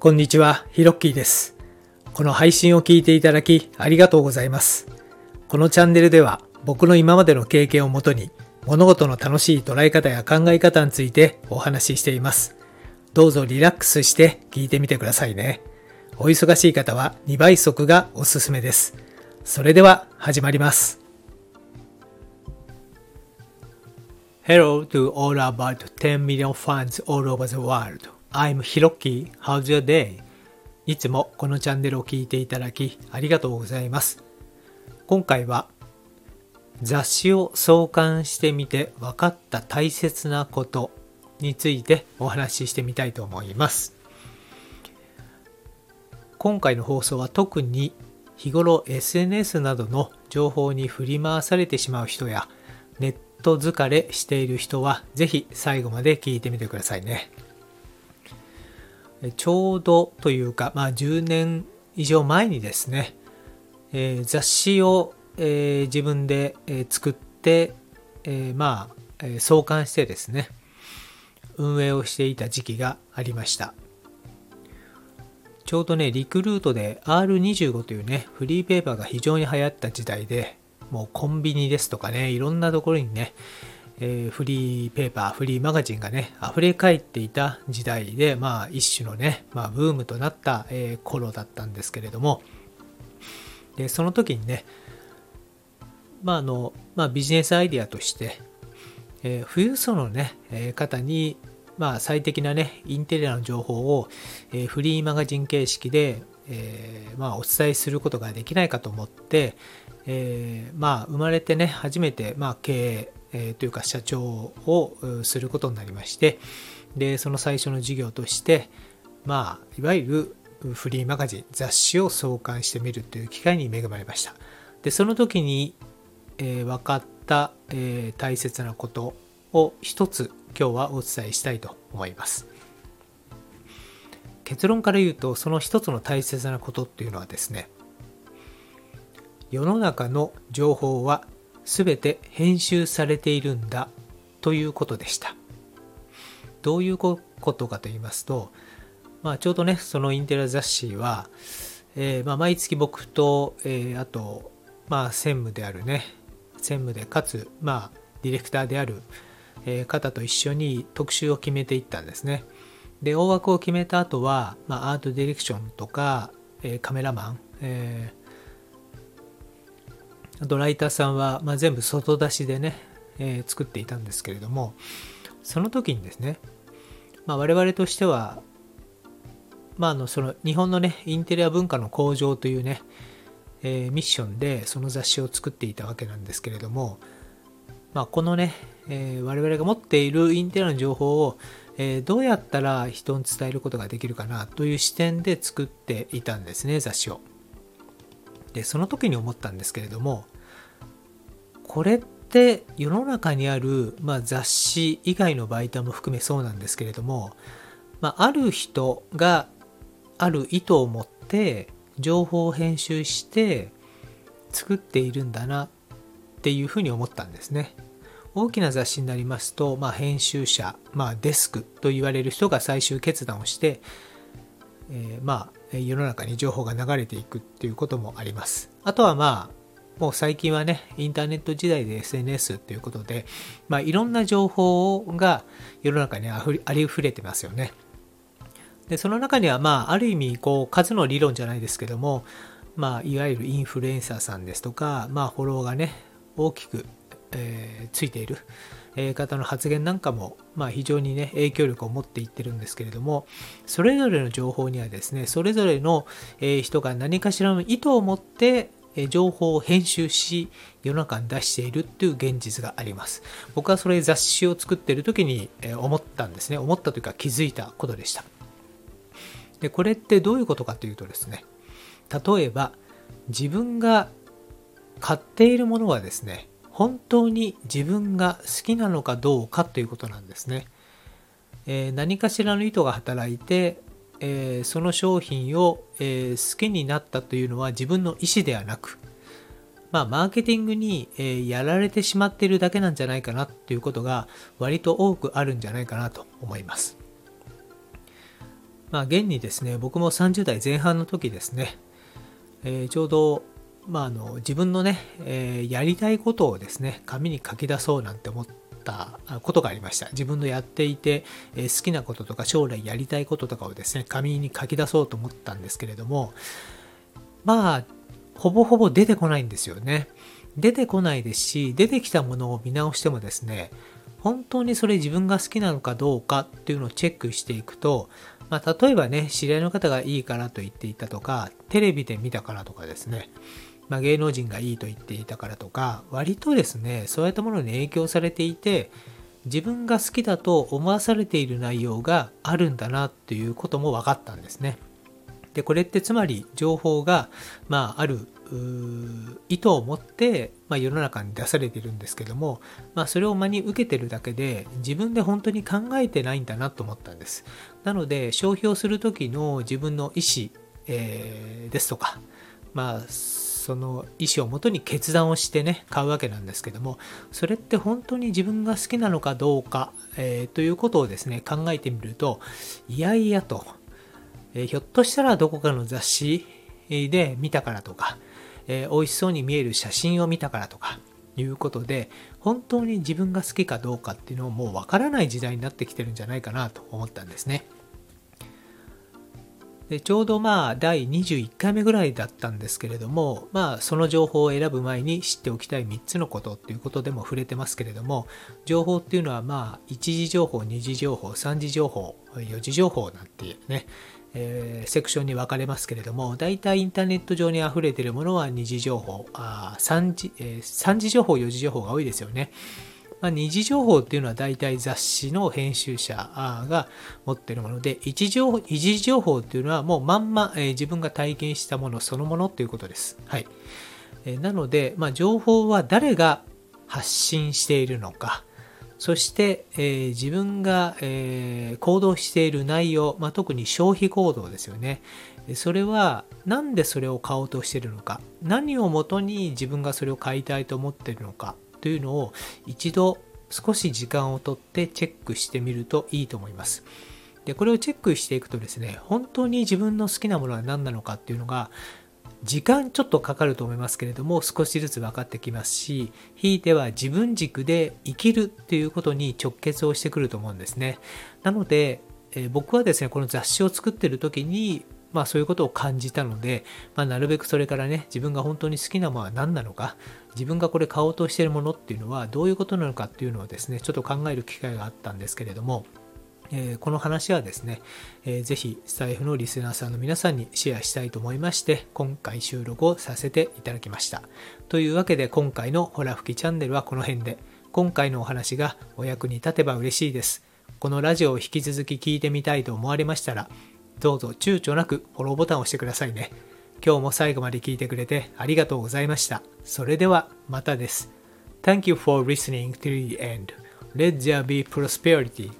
こんにちは、ヒロッキーです。この配信を聞いていただきありがとうございます。このチャンネルでは僕の今までの経験をもとに物事の楽しい捉え方や考え方についてお話ししています。どうぞリラックスして聞いてみてくださいね。お忙しい方は2倍速がおすすめです。それでは始まります。Hello to all about 10 million fans all over the world. I'm Hiroki. How's your day? いつもこのチャンネルを聞いていただきありがとうございます。今回は雑誌を創刊してみて分かった大切なことについてお話ししてみたいと思います。今回の放送は特に日頃 SNS などの情報に振り回されてしまう人やネット疲れしている人はぜひ最後まで聞いてみてくださいね。ちょうどというか、まあ、10年以上前にですね、えー雑誌を、えー自分で、えー作って、えまあ、え創刊してですね、運営をしていた時期がありました。ちょうどね、リクルートで R25 というね、フリーペーパーが非常に流行った時代で、もうコンビニですとかね、いろんなところにね、えーフリーペーパー、フリーマガジンがね、溢れ返っていた時代で、まあ一種のね、まあブームとなった、えー頃だったんですけれども、で、その時にね、まああの、まあビジネスアイデアとして、えー富裕層のね、えー方に、まあ最適なね、インテリアの情報を、えーフリーマガジン形式で、えーまあお伝えすることができないかと思って、えーまあ生まれてね、初めて、まあ経営、えーというか社長をすることになりまして、で、その最初の事業として、まあ、いわゆるフリーマガジン、雑誌を創刊してみるという機会に恵まれました。で、その時に、えー分かった、えー大切なことを一つ今日はお伝えしたいと思います。結論から言うと、その一つの大切なことっていうのはですね、世の中の情報は全て編集されているんだということでした。どういうことかと言いますと、まあ、ちょうどね、そのインテリア雑誌は、えーまあ、毎月僕と、えーあと、まあ、専務であるね、専務でかつ、まあ、ディレクターである、えー方と一緒に特集を決めていったんですね。で、大枠を決めた後は、まあ、アートディレクションとか、えカメラマン、えあとライターさんは、まあ、全部外出しでね、えー作っていたんですけれどもその時にですね、まあ、我々としては、まあ、あのその日本のねインテリア文化の向上というね、えーミッションでその雑誌を作っていたわけなんですけれども、まあ、このね、えー我々が持っているインテリアの情報を、えーどうやったら人に伝えることができるかなという視点で作っていたんですね雑誌を。でその時に思ったんですけれどもこれって世の中にある、まあ、雑誌以外の媒体も含めそうなんですけれども、まあ、ある人がある意図を持って情報を編集して作っているんだなっていうふうに思ったんですね。大きな雑誌になりますと、まあ、編集者、まあ、デスクと言われる人が最終決断をして、えーまあ世の中に情報が流れていくっていうこともあります。あとはまあもう最近はねインターネット時代で SNS ということで、まあ、いろんな情報が世の中にあふありふれてますよね。でその中にはまあある意味こう数の理論じゃないですけども、まあ、いわゆるインフルエンサーさんですとか、まあ、フォローがね大きく、えーついている、方の発言なんかも、まあ、非常にね影響力を持っていってるんですけれどもそれぞれの情報にはですねそれぞれの、人が何かしらの意図を持って情報を編集し世の中に出しているっていう現実があります。僕はそれ雑誌を作ってる時に思ったんですね。思ったというか気づいたことでした。でこれってどういうことかというとですね例えば自分が買っているものはですね本当に自分が好きなのかどうかということなんですね、えー何かしらの意図が働いて、えーその商品を、えー好きになったというのは自分の意思ではなくまあ、マーケティングに、えーやられてしまっているだけなんじゃないかなっていうことが割と多くあるんじゃないかなと思います。まあ、現にですね、僕も30代前半の時ですね、えー、ちょうど、まあ、あの自分のね、えー、やりたいことをですね、紙に書き出そうなんて思ったことがありました。自分のやっていて、えー、好きなこととか将来やりたいこととかをですね、紙に書き出そうと思ったんですけれども、まあ、ほぼほぼ出てこないんですよね。出てこないですし、出てきたものを見直してもですね、本当にそれ自分が好きなのかどうかっていうのをチェックしていくと、まあ、例えばね、知り合いの方がいいからと言っていたとか、テレビで見たからとかですね、まあ、芸能人がいいと言っていたからとか、割とですね、そういったものに影響されていて、自分が好きだと思わされている内容があるんだなっていうことも分かったんですね。で、これってつまり情報が、まあ、ある意図を持って、まあ、世の中に出されているんですけども、まあ、それを真に受けてるだけで自分で本当に考えてないんだなと思ったんですなので消費をする時の自分の意思、えー、ですとかまあその意思をもとに決断をしてね買うわけなんですけどもそれって本当に自分が好きなのかどうか、えー、ということをですね考えてみるといやいやと、えー、ひょっとしたらどこかの雑誌で見たからとかえー、美味しそうに見える写真を見たからとかいうことで本当に自分が好きかどうかっていうのをもうわからない時代になってきてるんじゃないかなと思ったんですね。でちょうどまあ第21回目ぐらいだったんですけれどもまあその情報を選ぶ前に知っておきたい3つのことっていうことでも触れてますけれども情報っていうのはまあ1次情報2次情報3次情報4次情報なんていうねえー、セクションに分かれますけれども、大体インターネット上に溢れているものは二次情報、あ 3, 次、えー、3次情報、4次情報が多いですよね。まあ、二次情報っていうのは大体雑誌の編集者が持ってるもので、一次一次情報っていうのはもうまんま、えー、自分が体験したものそのものということです。はい。えー、なので、まあ、情報は誰が発信しているのか、そして、えー、自分が、えー、行動している内容、まあ、特に消費行動ですよね。それは何でそれを買おうとしているのか、何をもとに自分がそれを買いたいと思っているのかというのを一度少し時間をとってチェックしてみるといいと思います。で、これをチェックしていくとですね、本当に自分の好きなものは何なのかっていうのが時間ちょっとかかると思いますけれども少しずつ分かってきますしひいては自分軸で生きるっていうことに直結をしてくると思うんですねなので、え、僕はですねこの雑誌を作ってる時にまあそういうことを感じたので、まあ、なるべくそれからね自分が本当に好きなものは何なのか自分がこれ買おうとしているものっていうのはどういうことなのかっていうのをですねちょっと考える機会があったんですけれどもえー、この話はですね、えー、ぜひスタイフのリスナーさんの皆さんにシェアしたいと思いまして、今回収録をさせていただきました。というわけで今回のホラ吹きチャンネルはこの辺で、今回のお話がお役に立てば嬉しいです。このラジオを引き続き聞いてみたいと思われましたら、どうぞ躊躇なくフォローボタンを押してくださいね。今日も最後まで聞いてくれてありがとうございました。それではまたです。Thank you for listening to the end. Let there be prosperity.